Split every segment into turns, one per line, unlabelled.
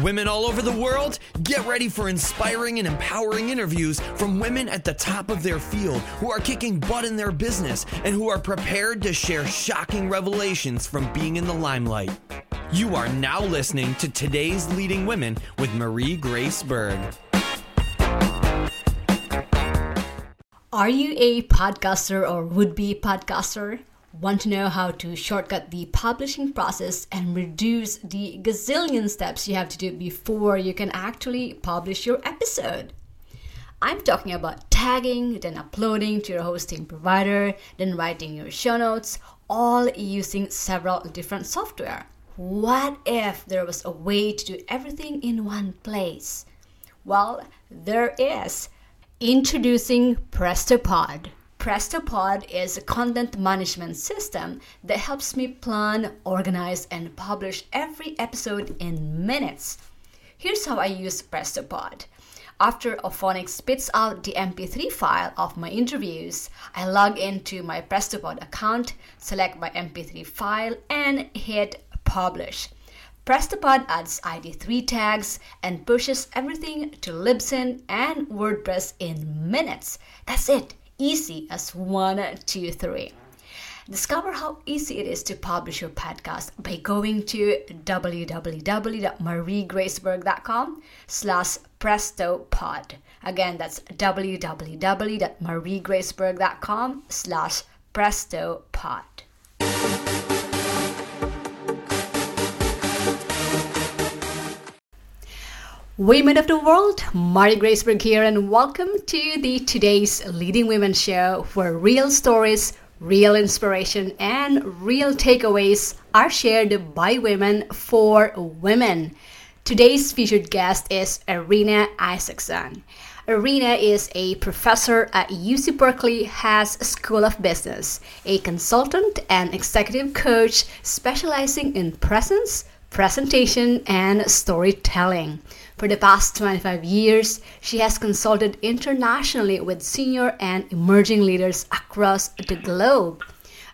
Women all over the world, get ready for inspiring and empowering interviews from women at the top of their field who are kicking butt in their business and who are prepared to share shocking revelations from being in the limelight. You are now listening to Today's Leading Women with Marie Grace Berg.
Are you a podcaster or would be podcaster? Want to know how to shortcut the publishing process and reduce the gazillion steps you have to do before you can actually publish your episode? I'm talking about tagging, then uploading to your hosting provider, then writing your show notes, all using several different software. What if there was a way to do everything in one place? Well, there is. Introducing PrestoPod. PrestoPod is a content management system that helps me plan, organize, and publish every episode in minutes. Here's how I use PrestoPod. After Auphonic spits out the MP3 file of my interviews, I log into my PrestoPod account, select my MP3 file, and hit publish. PrestoPod adds ID3 tags and pushes everything to Libsyn and WordPress in minutes. That's it easy as one, two, three. Discover how easy it is to publish your podcast by going to www.mariegraceberg.com slash prestopod. Again, that's www.mariegraceberg.com slash prestopod. Women of the world, Marie Graceberg here, and welcome to the today's Leading Women show, where real stories, real inspiration, and real takeaways are shared by women for women. Today's featured guest is Arina Isaacson. Arina is a professor at UC Berkeley Haas School of Business, a consultant and executive coach specializing in presence, presentation, and storytelling. For the past 25 years, she has consulted internationally with senior and emerging leaders across the globe.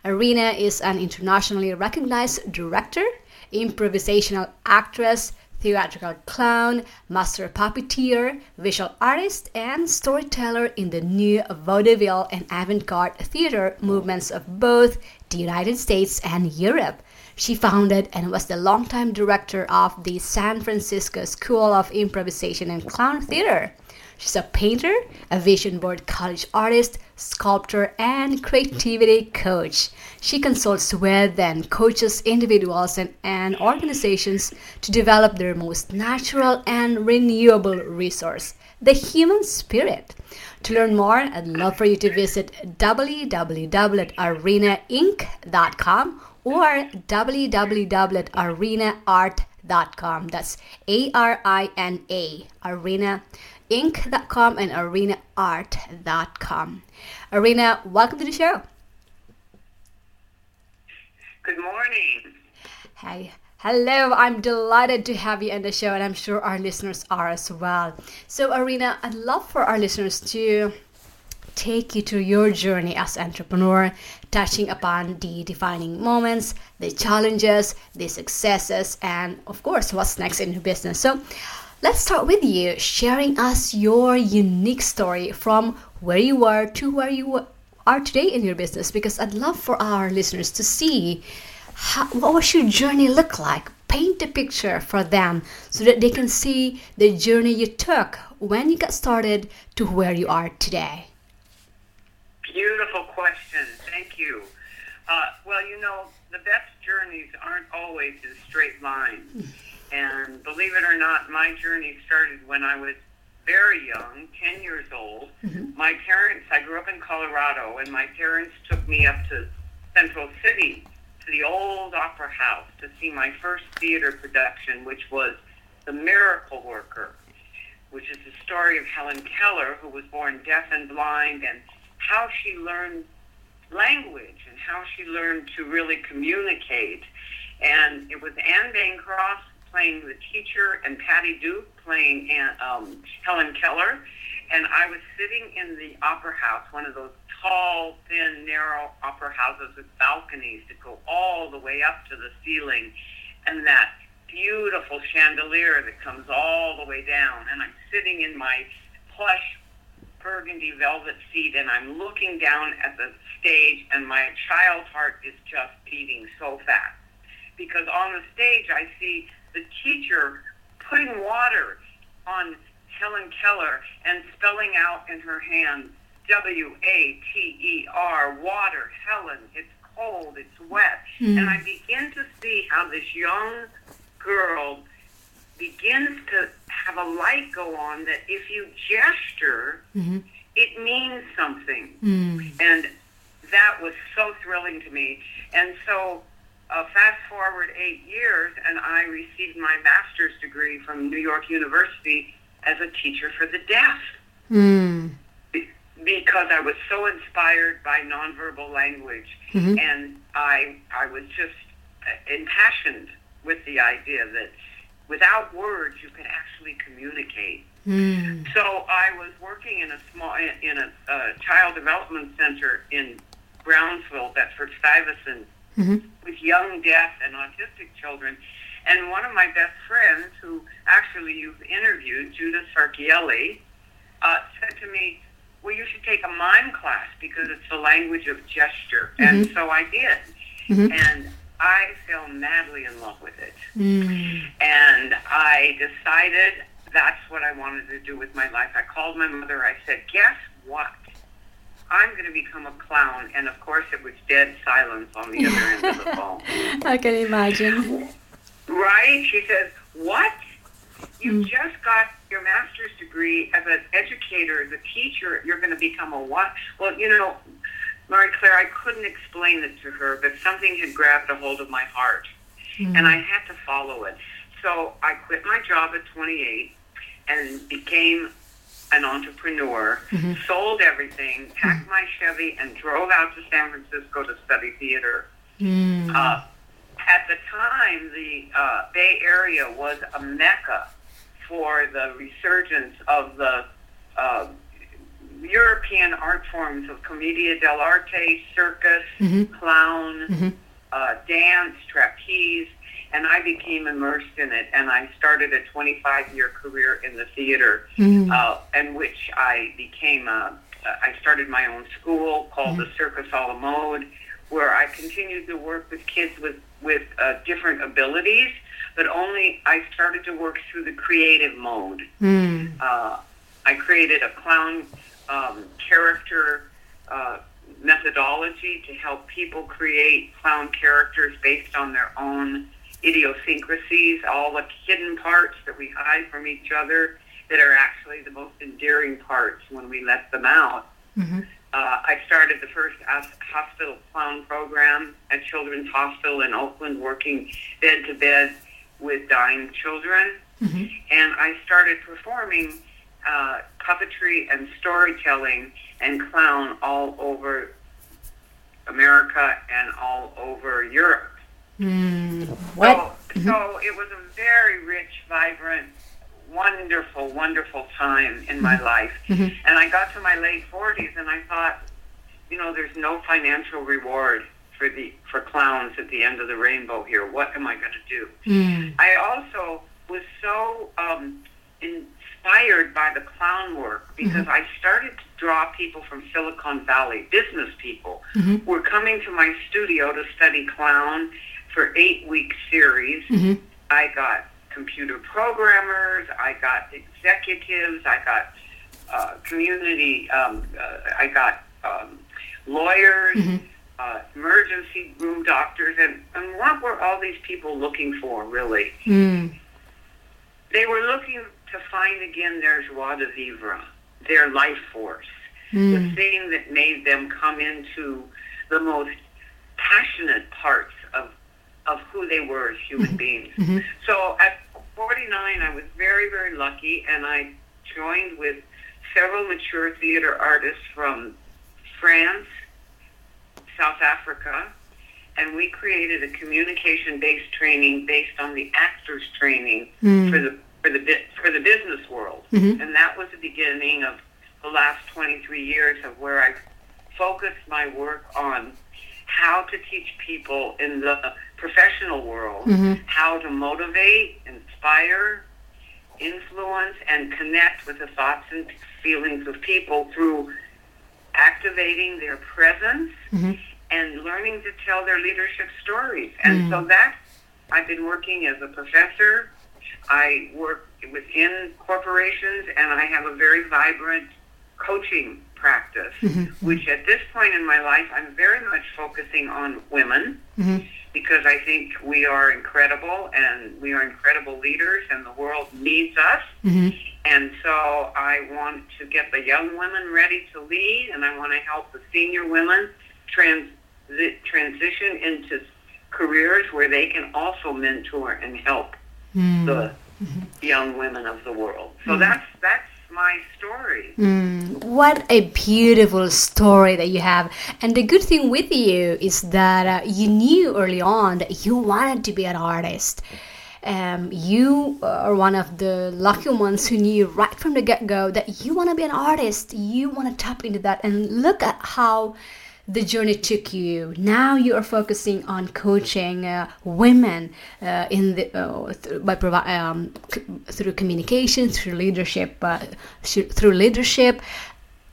Arina is an internationally recognized director, improvisational actress, theatrical clown, master puppeteer, visual artist, and storyteller in the new vaudeville and avant-garde theater movements of both the United States and Europe. She founded and was the longtime director of the San Francisco School of Improvisation and Clown Theater. She's a painter, a vision board collage artist, sculptor, and creativity coach. She consults with and coaches individuals and, and organizations to develop their most natural and renewable resource, the human spirit. To learn more, I'd love for you to visit www.arinainc.com or www.arinaart.com. That's A R I N A, arinainc.com and arinaart.com. Arina, welcome to the show.
Good morning.
Hey. Hello, I'm delighted to have you on the show, and I'm sure our listeners are as well. So, Arina, I'd love for our listeners to take you through your journey as entrepreneur, touching upon the defining moments, the challenges, the successes, and of course, what's next in your business. So, let's start with you sharing us your unique story from where you were to where you are today in your business because I'd love for our listeners to see how, what was your journey look like paint a picture for them so that they can see the journey you took when you got started to where you are today
Beautiful question. Thank you. Uh, well, you know, the best journeys aren't always in straight lines. And believe it or not, my journey started when I was very young, 10 years old. Mm-hmm. My parents, I grew up in Colorado, and my parents took me up to Central City to the old opera house to see my first theater production, which was The Miracle Worker, which is the story of Helen Keller, who was born deaf and blind and how she learned language and how she learned to really communicate. And it was Anne Bancroft playing the teacher and Patty Duke playing um, Helen Keller. And I was sitting in the opera house, one of those tall, thin, narrow opera houses with balconies that go all the way up to the ceiling. And that beautiful chandelier that comes all the way down, and I'm sitting in my plush burgundy velvet seat, and I'm looking down at the stage, and my child's heart is just beating so fast. Because on the stage, I see the teacher putting water on Helen Keller and spelling out in her hand W A T E R, water, Helen. It's cold, it's wet.
Mm.
And I begin to see how this young girl begins to have a light go on that if you gesture,
Mhm.
it means something.
Mm.
And that was so thrilling to me. And so, uh, fast forward eight years, and I received my master's degree from New York University as a teacher for the deaf
Mm.
be- because I was so inspired by nonverbal language,
Mhm.
and I I was just uh, impassioned with the idea that without words you could actually communicate.
Mm.
So I was working in a small in a uh, child development center in Brownsville, Bedford Stuyvesant,
Mhm.
with young deaf and autistic children. And one of my best friends, who actually you've interviewed, Judith Sarchielli, uh, said to me, "Well, you should take a mime class because it's the language of gesture." And so I did,
Mhm.
and I fell madly in love with it
Mm.
and I decided that's what I wanted to do with my life. I called my mother. I said, "Guess what? I'm going to become a clown." And of course, it was dead silence on the other end of the phone.
I can imagine.
Right? She says, "What? You
Mm.
just got your master's degree as an educator, as a teacher. You're going to become a what?" Well, you know, Marie Claire, I couldn't explain it to her, but something had grabbed a hold of my heart and I had to follow it. So I quit my job at 28 and became an entrepreneur, sold everything, packed my Chevy, and drove out to San Francisco to study theater.
Mm.
Uh, at the time, the uh, Bay Area was a mecca for the resurgence of the uh, European art forms of commedia dell'arte, circus,
Mhm.
clown,
Mhm.
uh, dance, trapeze, and I became immersed in it. And I started a 25 year career in the theater,
Mm.
uh, in which I became a, I started my own school called the Circus a la Mode, where I continued to work with kids with, with uh, different abilities, but only I started to work through the creative mode
Mm.
uh, I created a clown um, character uh, methodology to help people create clown characters based on their own idiosyncrasies, all the hidden parts that we hide from each other that are actually the most endearing parts when we let them out.
Mhm.
Uh, I started the first hospital clown program at Children's Hospital in Oakland, working bed to bed with dying children
Mhm.
and I started performing uh, puppetry and storytelling and clown all over America and all over Europe.
Mm. What?
So, so it was a very rich, vibrant, wonderful, wonderful time in my life.
Mhm.
And I got to my late 40s and I thought, you know, there's no financial reward for the for clowns at the end of the rainbow here. What am I going to do?
Mm.
I also was so um, inspired by the clown work because I started to draw people from Silicon Valley, business people,
Mhm.
were coming to my studio to study clown for eight week series.
Mhm.
I got computer programmers, I got executives, I got uh, community, um, uh, I got um, lawyers,
Mhm.
uh, emergency room doctors, and, and what were all these people looking for, really?
Mm.
They were looking to find again their joie de vivre, their life force, the
Mm.
thing that made them come into the most passionate parts of of who they were as human beings.
Mhm.
So at 49, I was very, very lucky, and I joined with several mature theater artists from France, South Africa, and we created a communication-based training based on the actors training
Mm.
for the for the for the business world,
Mhm.
and that was the beginning of the last 23 years of where I focused my work on how to teach people in the professional world
Mm-hmm.
how to motivate, inspire, influence, and connect with the thoughts and feelings of people through activating their presence
Mm-hmm.
and learning to tell their leadership stories. And so that's, I've been working as a professor. I work within corporations and I have a very vibrant coaching practice, mm-hmm. which at this point in my life, I'm very much focusing on women mm-hmm. because I think we are incredible and we are incredible leaders and the world needs us. Mm-hmm. And so I want to get the young women ready to lead and I want to help the senior women trans- transition into careers where they can also mentor and help the young women of the world. So that's that's my story.
What a beautiful story that you have. And the good thing with you is that uh, you knew early on that you wanted to be an artist. Um, you are one of the lucky ones who knew right from the get go that you want to be an artist. You want to tap into that. And look at how the journey took you. Now you are focusing on coaching uh, women uh, in the uh, th- by provi- um, c- through communication, through leadership, uh, sh- through leadership.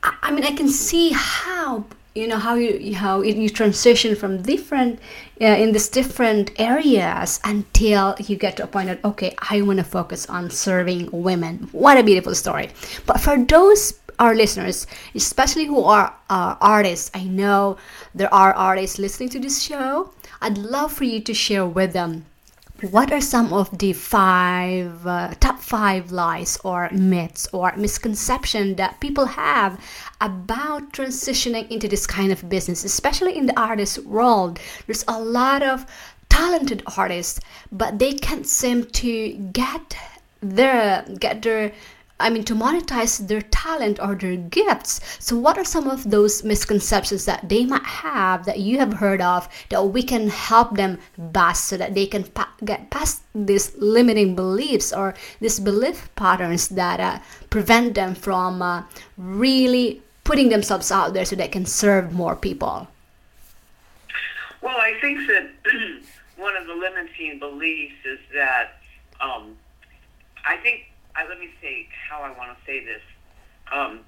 I, I mean, I can see how you know how you how you transition from different uh, in these different areas until you get to a point that okay, I want to focus on serving women. What a beautiful story! But for those our listeners, especially who are uh, artists, I know there are artists listening to this show. I'd love for you to share with them what are some of the five uh, top five lies or myths or misconception that people have about transitioning into this kind of business especially in the artist world there's a lot of talented artists but they can't seem to get their get their I mean, to monetize their talent or their gifts. So, what are some of those misconceptions that they might have that you have heard of that we can help them bust so that they can pa- get past these limiting beliefs or these belief patterns that uh, prevent them from uh, really putting themselves out there so they can serve more people?
Well, I think that one of the limiting beliefs is that um, I think, I, let me say how I want to say this. Um,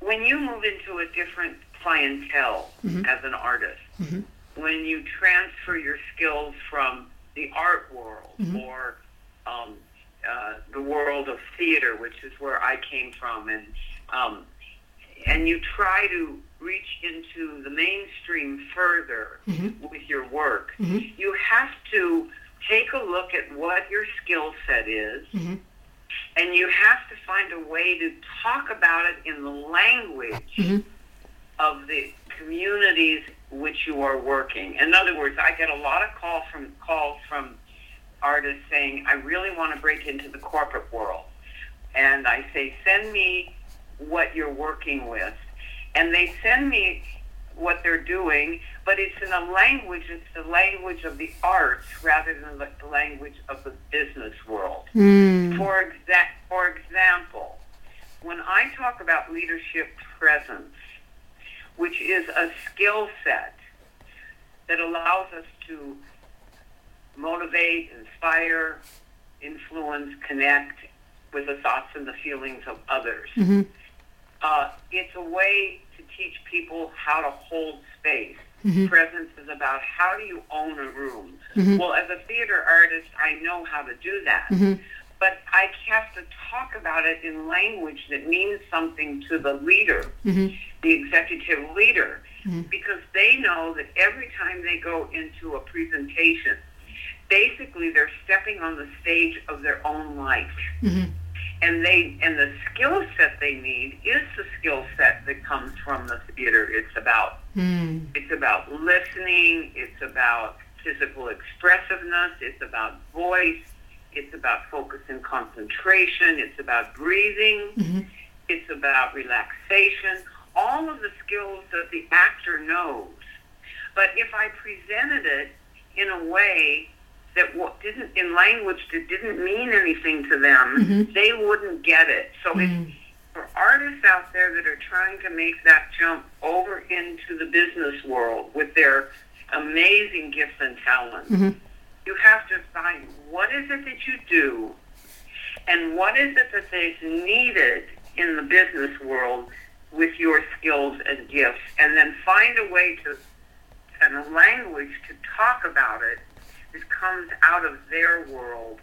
when you move into a different clientele as an artist, when you transfer your skills from the art world or um, uh, the world of theater, which is where I came from, and um, and you try to reach into the mainstream further with your work, you have to take a look at what your skill set is, mm-hmm. and you have to find a way to talk about it in the language mm-hmm. of the communities which you are working. In other words, I get a lot of calls from calls from artists saying, "I really want to break into the corporate world," and I say, "Send me what you're working with," and they send me what they're doing, but it's in a language. It's the language of the arts rather than the language of the business world. For exa- for example, when I talk about leadership presence, which is a skill set that allows us to motivate, inspire, influence, connect with the thoughts and the feelings of others. Uh, it's a way teach people how to hold space. Mm-hmm. Presence is about how do you own a room. Mm-hmm. Well, as a theater artist, I know how to do that. Mm-hmm. But I have to talk about it in language that means something to the leader, the executive leader, because they know that every time they go into a presentation, basically they're stepping on the stage of their own life and they and the skill set they need is the skill set that comes from the theater. It's about hmm. it's about listening. It's about physical expressiveness. It's about voice. It's about focus and concentration. It's about breathing. Mm-hmm. It's about relaxation. All of the skills that the actor knows. But if I presented it in a way that what didn't in language that didn't mean anything to them, mm-hmm. they wouldn't get it. So it's mm. for artists out there that are trying to make that jump over into the business world with their amazing gifts and talents, mm-hmm. you have to find what is it that you do and what is it that is needed in the business world with your skills and gifts, and then find a way to and a language to talk about it that comes out of their world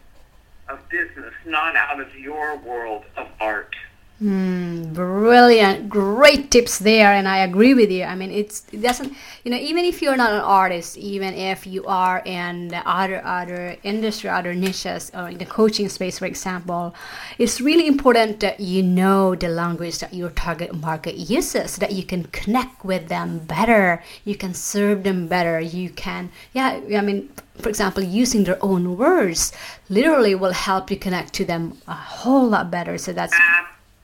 of business, not out of your world of art.
Mm, brilliant, great tips there, and I agree with you. I mean, it's it doesn't, you know, even if you're not an artist, even if you are in the other other industry, other niches, or in the coaching space, for example, it's really important that you know the language that your target market uses, so that you can connect with them better, you can serve them better, you can, yeah, I mean, for example, using their own words literally will help you connect to them a whole lot better. So that's.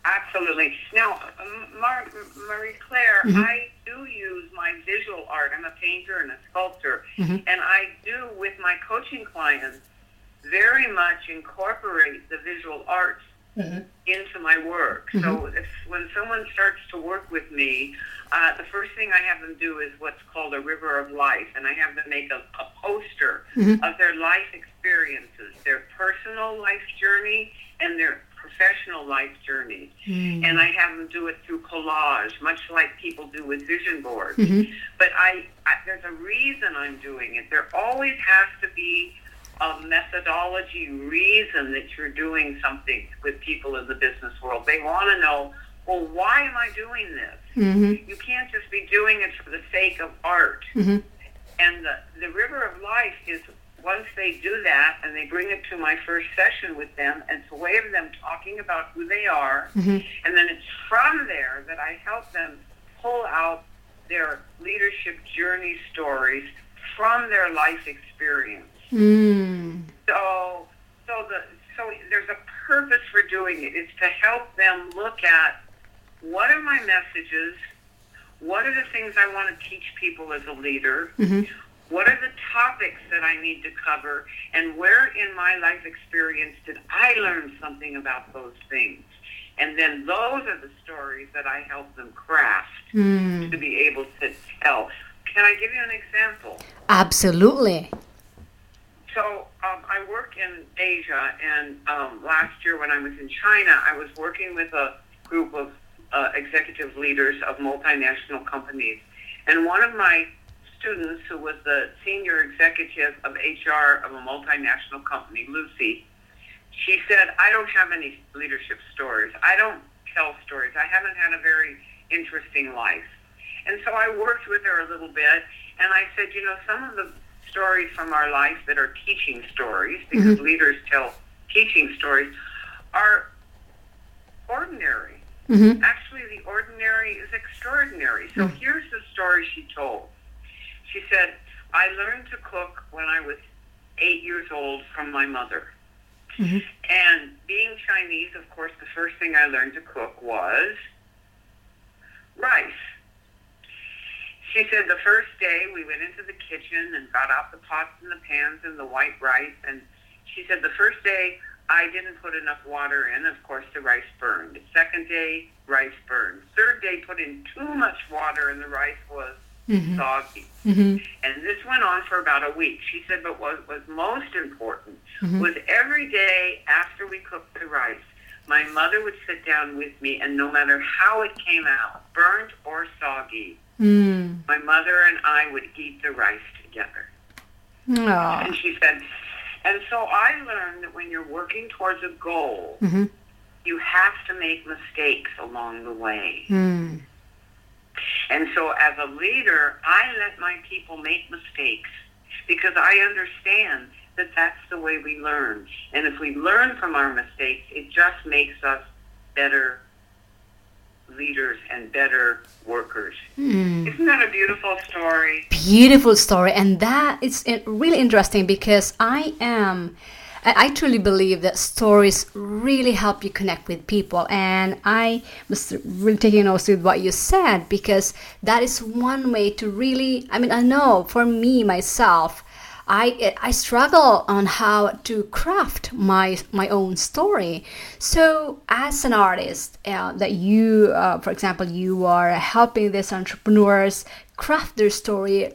Absolutely. Now, Mar- Marie Claire, mm-hmm. I do use my visual art. I'm a painter and a sculptor, mm-hmm. and I do with my coaching clients very much incorporate the visual arts mm-hmm. into my work. So mm-hmm. if, when someone starts to work with me, uh, the first thing I have them do is what's called a river of life, and I have them make a, a poster mm-hmm. of their life experiences, their personal life journey, and their professional life journey. Mm. And I have them do it through collage, much like people do with vision boards. Mm-hmm. But I, I, there's a reason I'm doing it. There always has to be a methodology reason that you're doing something with people in the business world. They want to know, well, why am I doing this? Mm-hmm. You can't just be doing it for the sake of art. Mm-hmm. And the, the river of life is once they do that and they bring it to my first session with them, it's a way of them talking about who they are, mm-hmm. and then it's from there that I help them pull out their leadership journey stories from their life experience. Mm. So, so the so there's a purpose for doing it. It's to help them look at what are my messages, what are the things I want to teach people as a leader, mm-hmm. What are the topics that I need to cover? And where in my life experience did I learn something about those things? And then those are the stories that I help them craft mm. to be able to tell. Can I give you an example?
Absolutely.
So um, I work in Asia, and um, last year when I was in China, I was working with a group of uh, executive leaders of multinational companies. And one of my students, who was the senior executive of HR of a multinational company, Lucy, she said, I don't have any leadership stories. I don't tell stories. I haven't had a very interesting life. And so I worked with her a little bit, and I said, you know, some of the stories from our life that are teaching stories, because mm-hmm. leaders tell teaching stories, are ordinary. Mm-hmm. Actually, the ordinary is extraordinary. So mm-hmm. here's the story she told. She said, I learned to cook when I was eight years old from my mother. Mm-hmm. And being Chinese, of course, the first thing I learned to cook was rice. She said the first day we went into the kitchen and got out the pots and the pans and the white rice. And she said the first day I didn't put enough water in. Of course, the rice burned. Second day, rice burned. Third day, put in too much water and the rice was mm-hmm. soggy. Mm-hmm. And this went on for about a week. She said, but what was most important mm-hmm. was every day after we cooked the rice, my mother would sit down with me, and no matter how it came out, burnt or soggy, mm. my mother and I would eat the rice together. Aww. And she said, and so I learned that when you're working towards a goal, mm-hmm. you have to make mistakes along the way. Mm. And so as a leader, I let my people make mistakes because I understand that that's the way we learn. And if we learn from our mistakes, it just makes us better leaders and better workers. Mm. Isn't that a beautiful story?
Beautiful story. And that is really interesting because I am I truly believe that stories really help you connect with people. And I was really taking notes with what you said because that is one way to really, I mean, I know for me, myself, I I struggle on how to craft my my own story. So as an artist, uh, that you, uh, for example, you are helping these entrepreneurs craft their story.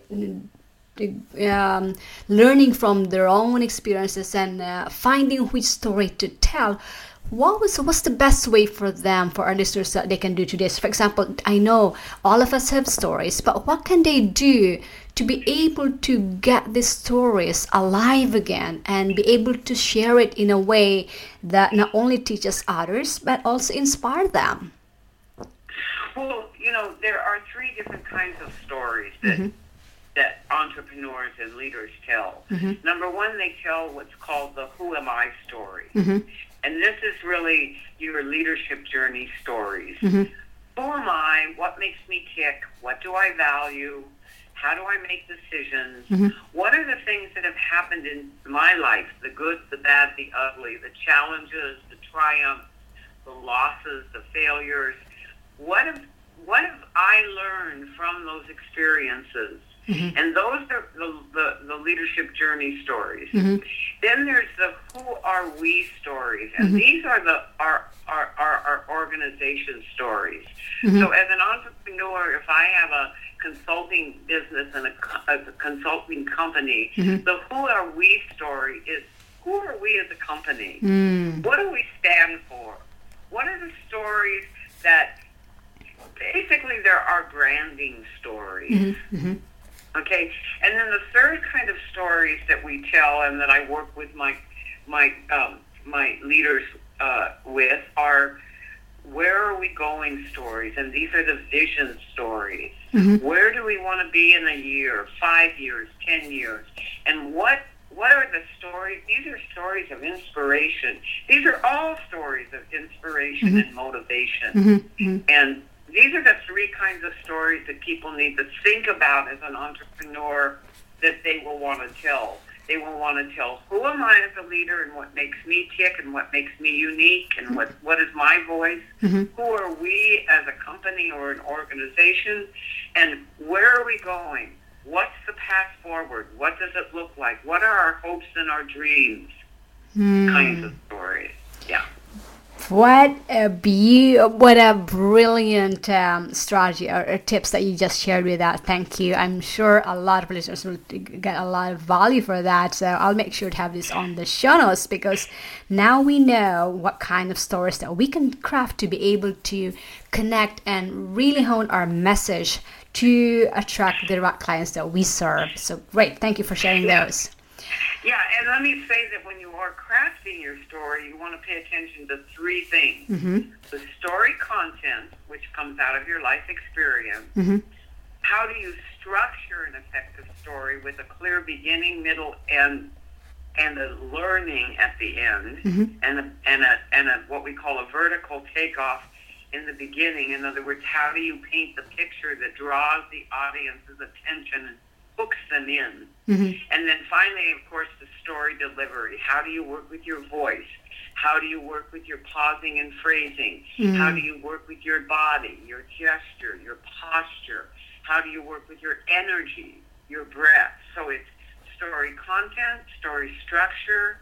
Um, learning from their own experiences and uh, finding which story to tell what was what's the best way for them for our listeners that they can do to this for example i know all of us have stories but what can they do to be able to get these stories alive again and be able to share it in a way that not only teaches others but also inspire them
well you know there are three different kinds of stories that mm-hmm. That entrepreneurs and leaders tell mm-hmm. number one they tell what's called the who am i story mm-hmm. And this is really your leadership journey stories. Mm-hmm. Who am I? What makes me tick? What do I value? How do I make decisions? Mm-hmm. What are the things that have happened in my life? The good, the bad, the ugly, the challenges, the triumphs, the losses, the failures. What have what have I learned from those experiences? Mm-hmm. And those are the, the, the, leadership journey stories. Mm-hmm. Then there's the who are we stories. And mm-hmm. these are the our, our, our, our organization stories. Mm-hmm. So as an entrepreneur, if I have a consulting business and a, a consulting company, mm-hmm. the who are we story is who are we as a company? Mm. What do we stand for? What are the stories that basically there are branding stories? Mm-hmm. mm-hmm. Okay, and then the third kind of stories that we tell and that I work with my my um, my leaders uh, with are where are we going stories, and these are the vision stories. Mm-hmm. Where do we want to be in a year, five years, ten years, and what what are the stories? These are stories of inspiration. These are all stories of inspiration mm-hmm. and motivation. Mm-hmm. mm-hmm. And these are the three kinds of stories that people need to think about as an entrepreneur that they will want to tell. They will want to tell who am I as a leader and what makes me tick and what makes me unique and what, what is my voice. Mm-hmm. Who are we as a company or an organization and where are we going? What's the path forward? What does it look like? What are our hopes and our dreams? Mm. Kinds of stories. Yeah.
What a be what a brilliant um, strategy or, or, tips that you just shared with that. Thank you. I'm sure a lot of listeners will get a lot of value for that. So I'll make sure to have this on the show notes because now we know what kind of stories that we can craft to be able to connect and really hone our message to attract the right clients that we serve. So great. Thank you for sharing those.
Yeah, and let me say that when you are crafting your story, you want to pay attention to three things mm-hmm. the story content, which comes out of your life experience. Mm-hmm. How do you structure an effective story with a clear beginning, middle, and and a learning at the end, mm-hmm. and a, and a and a what we call a vertical takeoff in the beginning. In other words, how do you paint the picture that draws the audience's attention and hooks them in? Mm-hmm. And then finally, of course, the story delivery. How do you work with your voice? How do you work with your pausing and phrasing? Mm-hmm. How do you work with your body, your gesture, your posture? How do you work with your energy, your breath? So it's story content, story structure,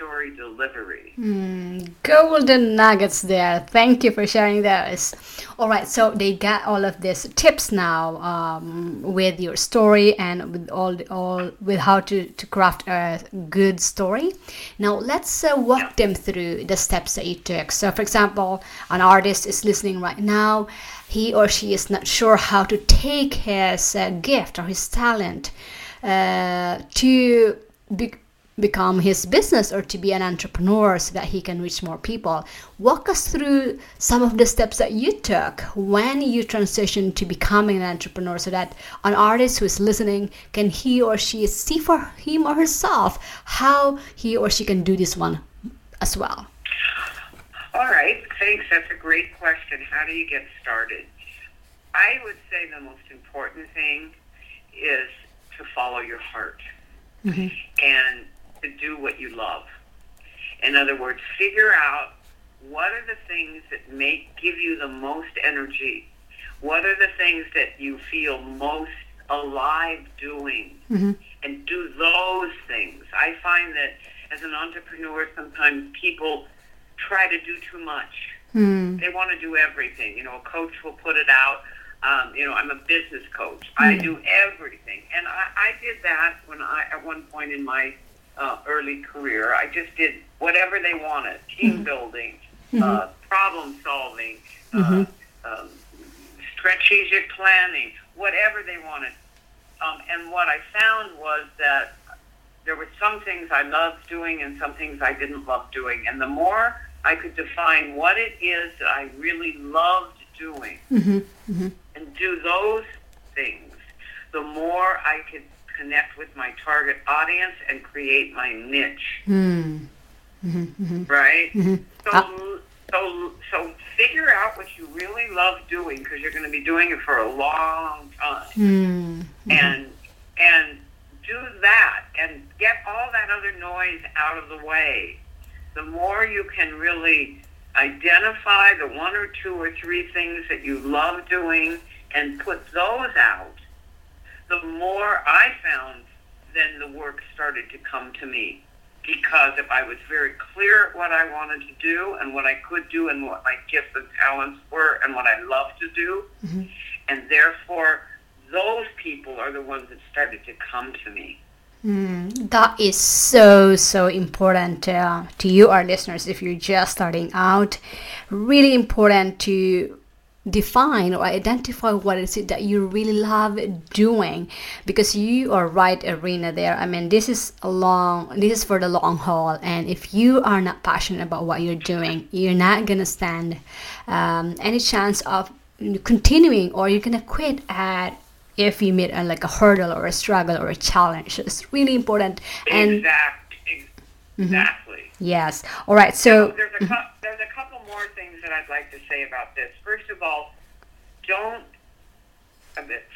story delivery.
Mm, golden nuggets there. Thank you for sharing those. All right, so they got all of these tips now um, with your story and with all the, all with how to, to craft a good story. Now let's uh, walk yeah. them through the steps that you took. So, for example, an artist is listening right now. He or she is not sure how to take his uh, gift or his talent uh, to be become his business or to be an entrepreneur so that he can reach more people. Walk us through some of the steps that you took when you transitioned to becoming an entrepreneur so that an artist who is listening can he or she see for him or herself how he or she can do this one as well.
All right, thanks. That's a great question. How do you get started? I would say the most important thing is to follow your heart. Mm-hmm. And to do what you love. In other words, figure out what are the things that make give you the most energy. What are the things that you feel most alive doing? Mm-hmm. and do those things. I find that as an entrepreneur, sometimes people try to do too much.
Mm.
They want to do everything. You know, a coach will put it out. Um, you know, I'm a business coach. I do everything, and I, I did that when I at one point in my uh, early career. I just did whatever they wanted: team building, uh, problem solving, uh, um, strategic planning, whatever they wanted. Um, and what I found was that there were some things I loved doing and some things I didn't love doing. And the more I could define what it is that I really loved doing and do those things, the more I could connect with my target audience and create my niche.
Mm.
Right? So,
Ah.
so, so figure out what you really love doing because you're going to be doing it for a long time.
Mm.
and and do that and get all that other noise out of the way. The more you can really identify the one or two or three things that you love doing and put those out, the more I found then the work started to come to me. Because if I was very clear at what I wanted to do and what I could do and what my gifts and talents were and what I love to do, and therefore those people are the ones that started to come to me.
Mm, that is so so important uh, to you our listeners if you're just starting out really important to define or identify what is it that you really love doing. Because you are right Arina there. I mean this is a long this is for the long haul. And if you are not passionate about what you're doing you're not gonna stand um, any chance of continuing or you're gonna quit at if you meet a, like a hurdle or a struggle or a challenge. It's really important. And
exact, ex- exactly.
yes. All right so
There's more things that I'd like to say about this. First of all, don't.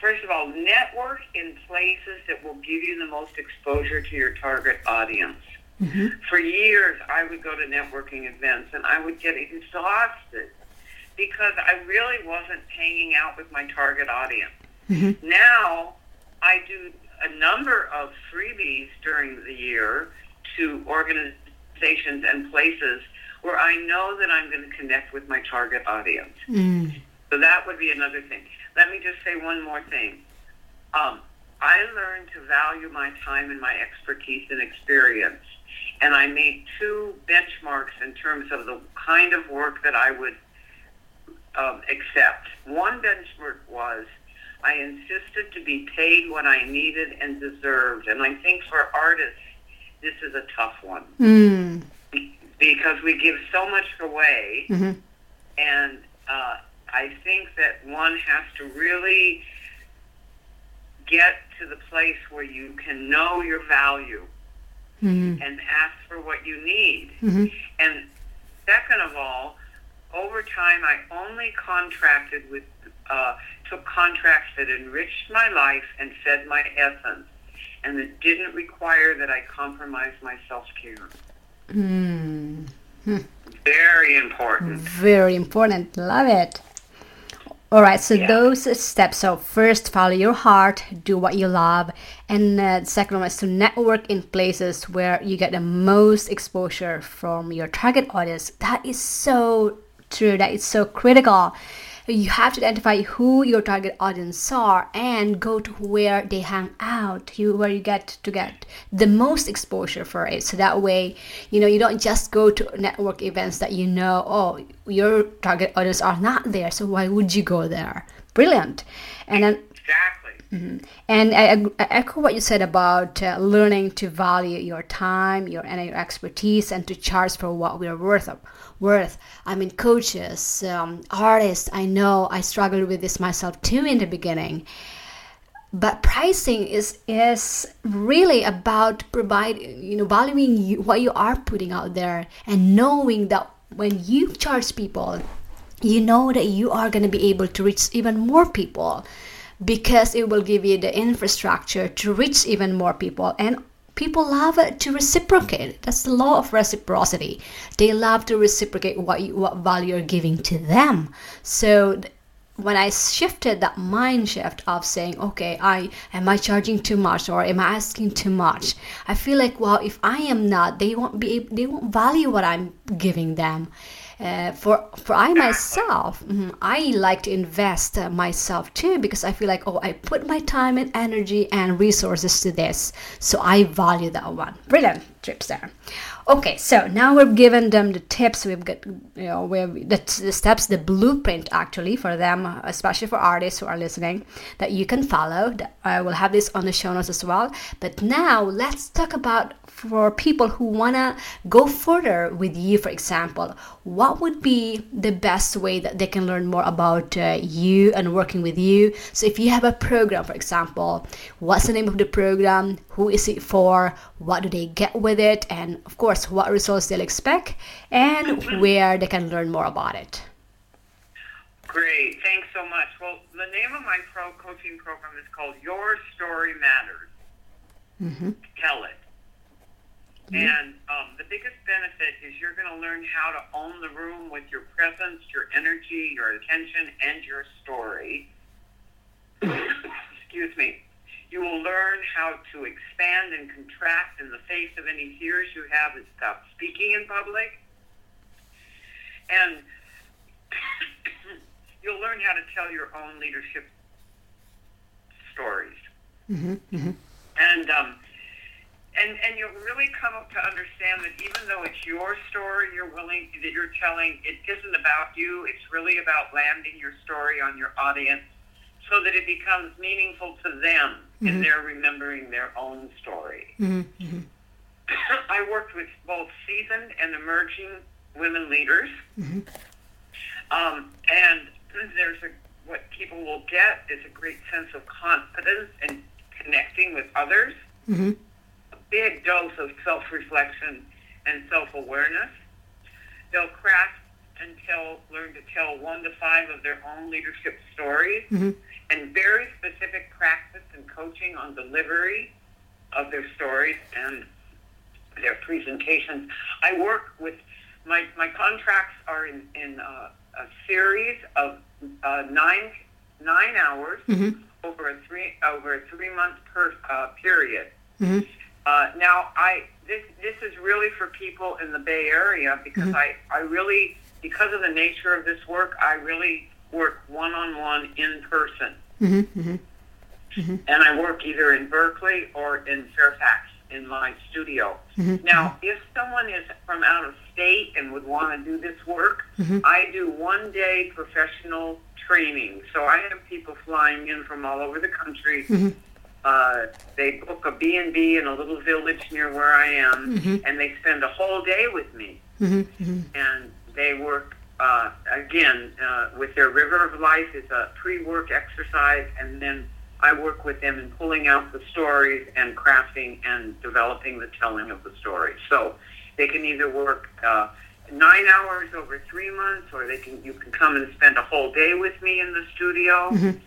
First of all, network in places that will give you the most exposure to your target audience. Mm-hmm. For years, I would go to networking events and I would get exhausted because I really wasn't hanging out with my target audience. Mm-hmm. Now, I do a number of freebies during the year to organizations and places where I know that I'm going to connect with my target audience.
mm,
So that would be another thing. Let me just say one more thing. Um, I learned to value my time and my expertise and experience. And I made two benchmarks in terms of the kind of work that I would um, accept. One benchmark was I insisted to be paid what I needed and deserved. And I think for artists, this is a tough one
mm,
because we give so much away.
mhm,
And uh, I think that one has to really get to the place where you can know your value
mhm,
and ask for what you need.
mhm,
And second of all, over time, I only contracted with, uh, took contracts that enriched my life and fed my essence, and that didn't require that I compromise my self care.
Mm.
Very important.
very important love it all right so
Yeah.
those steps so first follow your heart do what you love and uh, the second one is to network in places where you get the most exposure from your target audience that is so true that is so critical you have to identify who your target audience are and go to where they hang out you where you get to get the most exposure for it. So that way you know you don't just go to network events that you know oh your target audience are not there so why would you go there? Brilliant. And then
Exactly.
And I, I echo what you said about uh, learning to value your time, your and your expertise, and to charge for what we're worth of. Worth. I mean, coaches, um, artists. I know I struggled with this myself too in the beginning. But pricing is is really about provide you know valuing you, what you are putting out there and knowing that when you charge people, you know that you are going to be able to reach even more people because it will give you the infrastructure to reach even more people and people love to reciprocate that's the law of reciprocity they love to reciprocate what you, what value you're giving to them so when I shifted that mind shift of saying, okay, I am I charging too much or am I asking too much? I feel like, well, if I am not, they won't be, they won't value what I'm giving them. Uh, for for I myself, mm, I like to invest uh, myself too because I feel like oh I put my time and energy and resources to this, so I value that one. Brilliant trips there. Okay, so now we've given them the tips. We've got you know we've the, the steps, the blueprint actually for them, especially for artists who are listening, that you can follow. I will have this on the show notes as well. But now let's talk about for people who wanna go further with you, for example. What would be the best way that they can learn more about uh, you and working with you? So if you have a program, for example, what's the name of the program? Who is it for? What do they get with it? And of course course, what results they'll expect and where they can learn more about it.
Great, thanks so much. Well, the name of my pro coaching program is called Your Story Matters. Mm-hmm. Tell it. Mm-hmm. And um, the biggest benefit is you're going to learn how to own the room with your presence, your energy, your attention, and your story. Excuse me. You will learn how to expand and contract in the face of any fears you have and stop speaking in public. And you'll learn how to tell your own leadership stories. Mm-hmm, mm-hmm. And um, and and you'll really come up to understand that even though it's your story you're willing that you're telling, it isn't about you. It's really about landing your story on your audience so that it becomes meaningful to them mm-hmm. and they're remembering their own story. Mm-hmm. mm-hmm. I worked with both seasoned and emerging women leaders. Mm-hmm. Um, and there's a, what people will get is a great sense of confidence and connecting with others, mm-hmm. a big dose of self-reflection and self-awareness. They'll craft and tell, learn to tell one to five of their own leadership stories. Mm-hmm and very specific practice and coaching on delivery of their stories and their presentations. I work with my my contracts are in in uh, a series of uh, nine nine hours mm-hmm. over a three over a three month per uh, period. Mm-hmm. Uh, now I this this is really for people in the Bay Area because mm-hmm. I I really because of the nature of this work I really work one on one in person. Mm-hmm, mm-hmm, mm-hmm. And I work either in Berkeley or in Fairfax in my studio. Mm-hmm, now, mm-hmm. if someone is from out of state and would want to do this work, mm-hmm. I do one day professional training. So I have people flying in from all over the country. Uh, they book a B&B in a little village near where I am, and they spend a whole day with me. And they work uh, again, uh, with their River of Life is a pre-work exercise, and then I work with them in pulling out the stories and crafting and developing the telling of the story. So they can either work uh, nine hours over three months, or they can you can come and spend a whole day with me in the studio. Mm-hmm.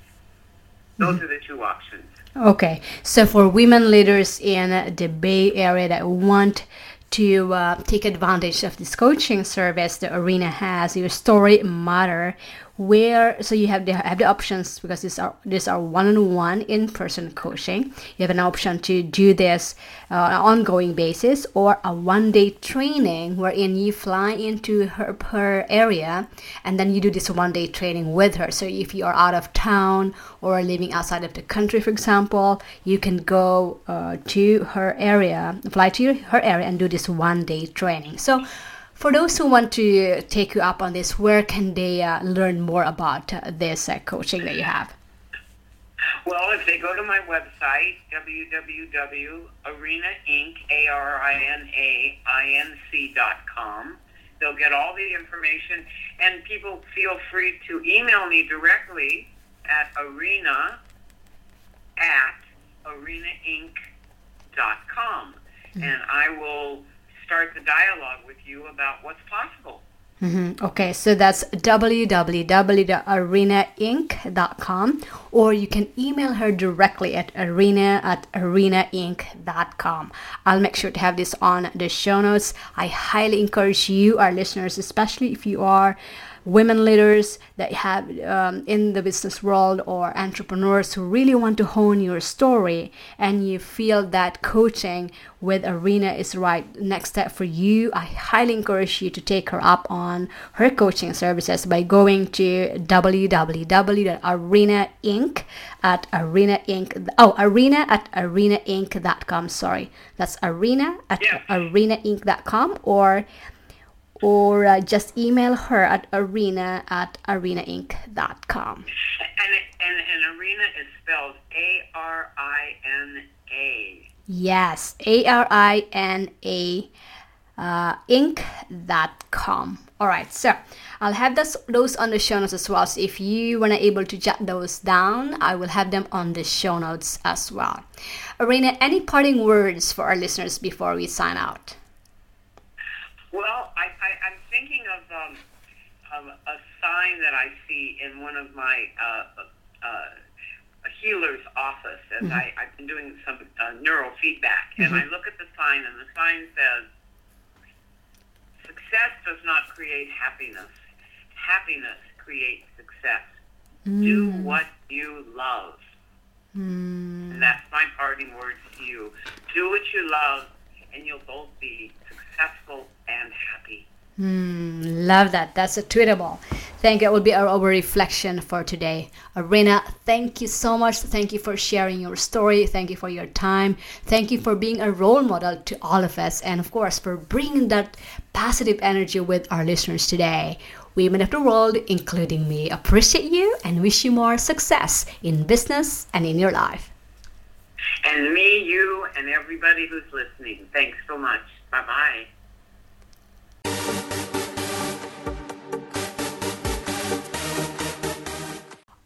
Those mm-hmm. are the two options.
Okay, so for women leaders in the Bay Area that want to uh, take advantage of this coaching service the Arina has your story matter where so you have the have the options because these are these are one-on-one in-person coaching. You have an option to do this uh, on an ongoing basis or a one-day training wherein you fly into her, her area and then you do this one-day training with her. So if you are out of town or living outside of the country for example you can go uh, to her area fly to her area and do this one-day training. So for those who want to take you up on this, where can they uh, learn more about uh, this uh, coaching that you have?
Well, if they go to my website, www.arinainc.com, they'll get all the information. And people feel free to email me directly at arina at arinainc.com. Mm-hmm. And I will start the dialogue with you about what's possible.
Mm-hmm. Okay, so that's www.arinainc.com, or you can email her directly at arina at arinainc.com. I'll make sure to have this on the show notes. I highly encourage you, our listeners, especially if you are women leaders that have um, in the business world or entrepreneurs who really want to hone your story and you feel that coaching with Arina is right next step for you, I highly encourage you to take her up on her coaching services by going to www.arinainc at arinainc oh arina at arinainc.com sorry that's arina at
Yeah.
arinainc.com or or uh, just email her at arina at arinainc.com.
And, and, and Arina is spelled A R I N A.
Yes, A R I N A uh, inc.com. All right, so I'll have this, those on the show notes as well. So if you weren't able to jot those down, I will have them on the show notes as well. Arina, any parting words for our listeners before we sign out?
Well, I, I, I'm thinking of um, um, a sign that I see in one of my uh, uh, healer's office as I, I've been doing some uh, neurofeedback. And I look at the sign, and the sign says, Success does not create happiness. Happiness creates success. Do what you love. And that's my parting words to you. Do what you love, and you'll both be successful and happy.
Hmm, love that. That's a tweetable. Thank you. It will be our, our reflection for today. Arina, thank you so much. Thank you for sharing your story. Thank you for your time. Thank you for being a role model to all of us. And of course, for bringing that positive energy with our listeners today. Women of the world, including me, appreciate you and wish you more success in business and in your life.
And me, you, and everybody who's listening, thanks so much. Bye bye.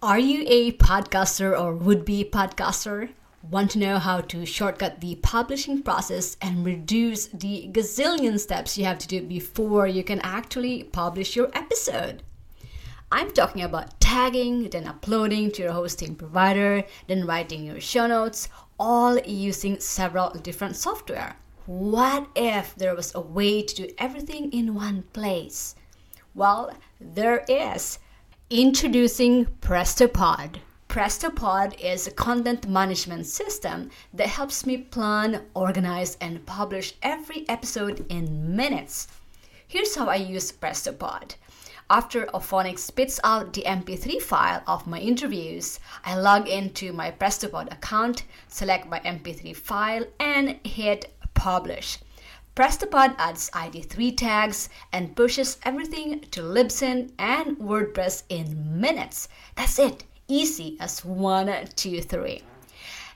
Are you a podcaster or would be podcaster? Want to know how to shortcut the publishing process and reduce the gazillion steps you have to do before you can actually publish your episode? I'm talking about tagging, then uploading to your hosting provider, then writing your show notes, all using several different software. What if there was a way to do everything in one place? Well, there is. Introducing PrestoPod. PrestoPod is a content management system that helps me plan, organize, and publish every episode in minutes. Here's how I use PrestoPod. After Auphonic spits out the MP3 file of my interviews, I log into my PrestoPod account, select my MP3 file, and hit publish. PrestoPod adds ID3 tags and pushes everything to Libsyn and WordPress in minutes. That's it, easy as one, two, three.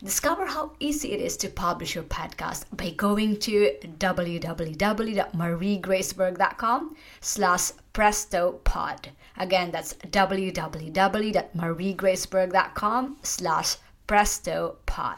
Discover how easy it is to publish your podcast by going to www.mariegraceberg.com slash prestopod. Again, that's www.mariegraceberg.com slash prestopod.